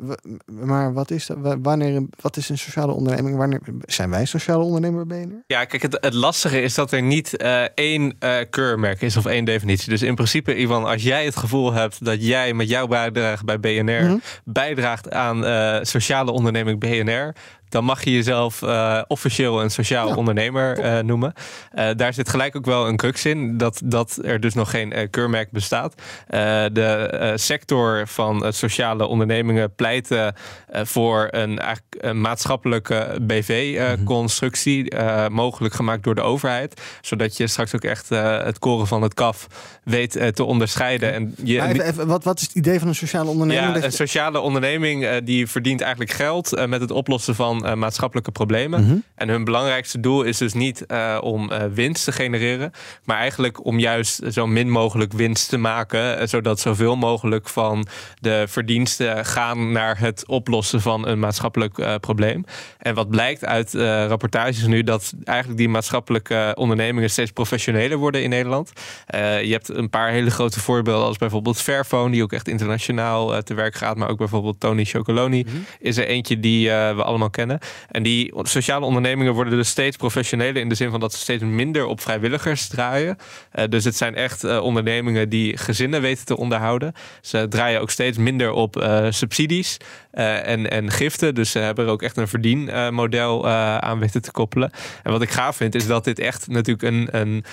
maar wat is, dat, wanneer, wat is een sociale onderneming? Wanneer zijn wij sociale ondernemer BNR? Ja, kijk, het, het lastige is dat er niet één keurmerk is of één definitie. Dus in principe, Ivan, als jij het gevoel hebt dat jij met jouw bijdrage bij BNR mm -hmm. bijdraagt aan uh, sociale onderneming BNR, dan mag je jezelf uh, officieel een sociaal ja, ondernemer uh, noemen. Uh, daar zit gelijk ook wel een crux in, dat, dat er dus nog geen keurmerk bestaat. de sector van sociale ondernemingen pleiten voor een, een maatschappelijke BV-constructie, mm-hmm. mogelijk gemaakt door de overheid, zodat je straks ook echt het koren van het kaf weet te onderscheiden. En je, even, even, wat, wat is het idee van een sociale onderneming? Ja, een sociale onderneming die verdient eigenlijk geld met het oplossen van uh, maatschappelijke problemen. Mm -hmm. En hun belangrijkste doel is dus niet uh, om uh, winst te genereren, maar eigenlijk om juist zo min mogelijk winst te maken, zodat zoveel mogelijk van de verdiensten gaan naar het oplossen van een maatschappelijk probleem. En wat blijkt uit rapportages nu, dat eigenlijk die maatschappelijke ondernemingen steeds professioneler worden in Nederland. je hebt een paar hele grote voorbeelden, als bijvoorbeeld Fairphone, die ook echt internationaal te werk gaat, maar ook bijvoorbeeld Tony Chocoloni mm -hmm. is er eentje die we allemaal kennen. En die sociale ondernemingen worden dus steeds professioneler in de zin van dat ze steeds minder op vrijwilligers draaien. Uh, dus het zijn echt uh, ondernemingen die gezinnen weten te onderhouden. Ze draaien ook steeds minder op uh, subsidies en, en giften. Dus ze hebben er ook echt een verdienmodel aan weten te koppelen. En wat ik gaaf vind is dat dit echt natuurlijk een, een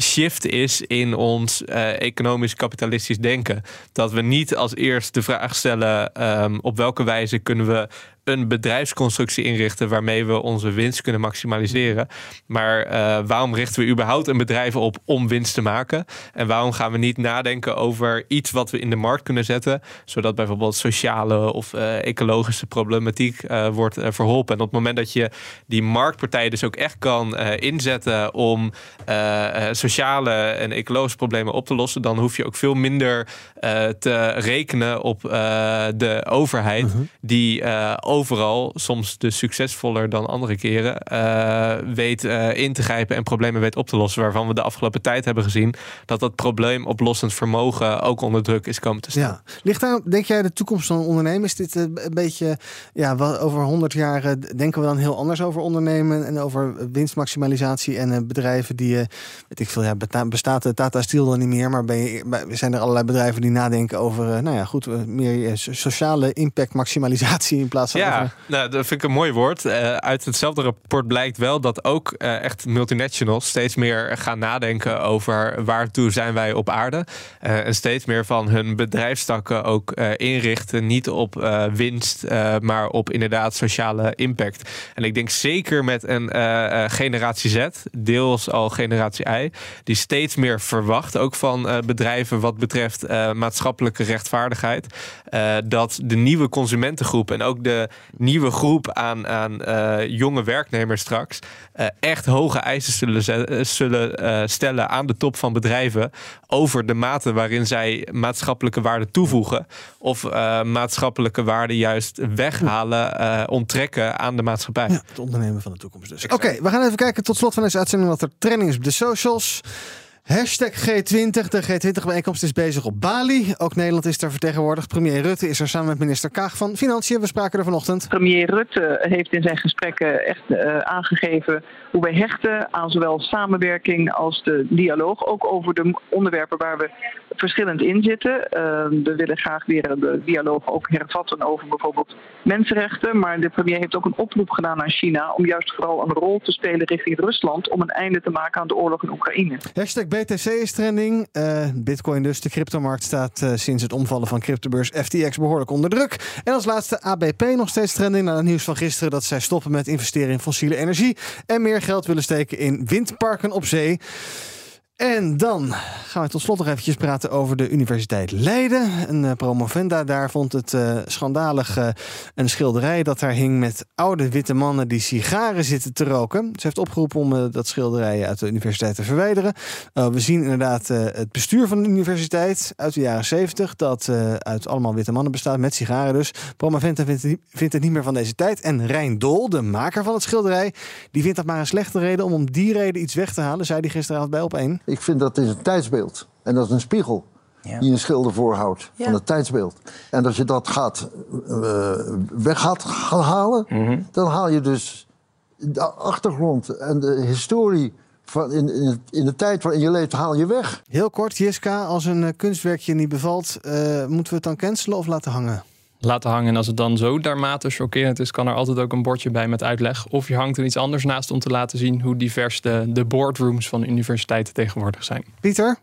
shift is in ons economisch kapitalistisch denken. Dat we niet als eerst de vraag stellen um, op welke wijze kunnen we een bedrijfsconstructie inrichten waarmee we onze winst kunnen maximaliseren. Maar uh, waarom richten we überhaupt een bedrijf op om winst te maken? En waarom gaan we niet nadenken over iets wat we in de markt kunnen zetten, zodat bijvoorbeeld sociale of uh, ecologische problematiek uh, wordt verholpen? En op het moment dat je die marktpartijen dus ook echt kan inzetten om sociale en ecologische problemen op te lossen, dan hoef je ook veel minder te rekenen op de overheid, -huh. die overal, soms dus succesvoller dan andere keren, uh, weet uh, in te grijpen en problemen weet op te lossen. Waarvan we de afgelopen tijd hebben gezien dat dat probleemoplossend vermogen ook onder druk is komen te staan. Ja. Ligt daar, denk jij, de toekomst van ondernemen? Is dit een beetje, ja, wel, over 100 jaar denken we dan heel anders over ondernemen en over winstmaximalisatie en bedrijven die, weet ik veel, ja, bestaat de Tata Steel dan niet meer, maar ben zijn er allerlei bedrijven die nadenken over, nou ja, goed, meer sociale impact maximalisatie in plaats van nou, dat vind ik een mooi woord. Uh, uit hetzelfde rapport blijkt wel dat ook uh, echt multinationals steeds meer gaan nadenken over waartoe zijn wij op aarde. Uh, en steeds meer van hun bedrijfstakken ook inrichten, niet op winst, maar op inderdaad sociale impact. En ik denk zeker met een generatie Z, deels al generatie I, die steeds meer verwacht, ook van bedrijven wat betreft maatschappelijke rechtvaardigheid, dat de nieuwe consumentengroep en ook de nieuwe groep aan, aan uh, jonge werknemers straks uh, echt hoge eisen zullen, uh, zullen stellen aan de top van bedrijven over de mate waarin zij maatschappelijke waarden toevoegen of maatschappelijke waarden juist weghalen, onttrekken aan de maatschappij. Ja, het ondernemen van de toekomst dus. Oké, okay, we gaan even kijken tot slot van deze uitzending wat er trending is op de socials. Hashtag G20. De G20-bijeenkomst is bezig op Bali. Ook Nederland is daar vertegenwoordigd. Premier Rutte is er samen met minister Kaag van Financiën. We spraken er vanochtend. Premier Rutte heeft in zijn gesprekken echt uh, aangegeven hoe wij hechten aan zowel samenwerking als de dialoog. Ook over de onderwerpen waar we verschillend in zitten. Uh, we willen graag weer de dialoog ook hervatten over bijvoorbeeld mensenrechten. Maar de premier heeft ook een oproep gedaan aan China om juist vooral een rol te spelen richting Rusland om een einde te maken aan de oorlog in Oekraïne. Hashtag BTC is trending. Uh, Bitcoin dus. De cryptomarkt staat uh, sinds het omvallen van cryptobeurs FTX behoorlijk onder druk. En als laatste ABP nog steeds trending. Na het nieuws van gisteren dat zij stoppen met investeren in fossiele energie. En meer geld willen steken in windparken op zee. En dan gaan we tot slot nog eventjes praten over de Universiteit Leiden. Een uh, promovenda daar vond het uh, schandalig uh, een schilderij dat daar hing met oude witte mannen die sigaren zitten te roken. Ze heeft opgeroepen om dat schilderij uit de universiteit te verwijderen. we zien inderdaad het bestuur van de universiteit uit de jaren 70 dat uit allemaal witte mannen bestaat met sigaren dus. Promovenda vindt, vindt het niet meer van deze tijd. En Rijn Dol, de maker van het schilderij, die vindt dat maar een slechte reden om om die reden iets weg te halen, zei hij gisteravond bij op 1. Ik vind dat is een tijdsbeeld. En dat is een spiegel ja. die een schilder voorhoudt ja. van het tijdsbeeld. En als je dat gaat, uh, weg gaat gaan halen, mm -hmm. dan haal je dus de achtergrond en de historie van in, in, in, de tijd waarin je leeft, haal je weg. Heel kort, Jiska, als een uh, kunstwerkje niet bevalt, uh, moeten we het dan cancelen of laten hangen? Laten hangen. En als het dan zo daarmate chockerend is, kan er altijd ook een bordje bij met uitleg. Of je hangt er iets anders naast om te laten zien hoe divers de, de boardrooms van universiteiten tegenwoordig zijn. Pieter?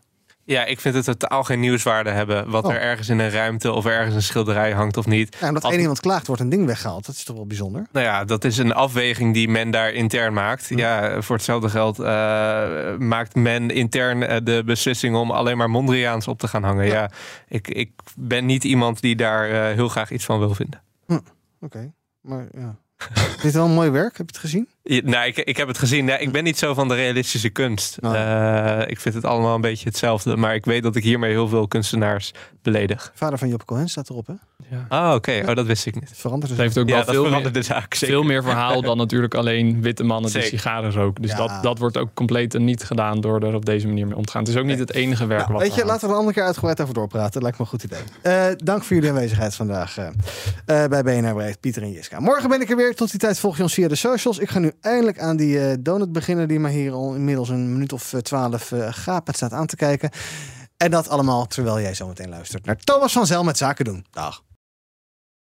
Ja, ik vind het totaal geen nieuwswaarde hebben. Wat Oh. er ergens in een ruimte of ergens een schilderij hangt of niet. Ja, omdat Als- één iemand klaagt, wordt een ding weggehaald. Dat is toch wel bijzonder? Nou ja, dat is een afweging die men daar intern maakt. Ja, voor hetzelfde geld eh, maakt men intern eh, de beslissing om alleen maar Mondriaans op te gaan hangen. Ja, ik, ik ben niet iemand die daar eh, heel graag iets van wil vinden. Oké, maar ja. Dit is wel een mooi werk, heb je het gezien? Ja, nou, ik, ik heb het gezien. Ja, ik ben niet zo van de realistische kunst. Oh. Eh, ik vind het allemaal een beetje hetzelfde. Maar ik weet dat ik hiermee heel veel kunstenaars beledig. Vader van Job Cohen staat erop, hè? Ah, oké. Oh, dat wist ik niet. Verandert Het heeft ook Ja, wel dat veel meer, de zaak. Zeker. veel meer verhaal dan natuurlijk alleen witte mannen die sigaren roken. Dus Ja. dat, dat wordt ook compleet niet gedaan door er op deze manier mee om te gaan. Het is ook niet het enige werk Nou, wat weet je, laten we een andere keer uitgebreid over doorpraten. Dat lijkt me een goed idee. Eh, dank voor jullie aanwezigheid vandaag eh, eh, bij BNR Breed, Pieter en Jiska. Morgen ben ik er weer. Tot die tijd volg je ons via de socials. Ik ga nu eindelijk aan die eh, donut beginnen die mij hier al inmiddels een minuut of eh, twaalf uh, gapend staat aan te kijken. En dat allemaal terwijl jij zo meteen luistert naar Thomas van Zel met Zaken doen. Dag.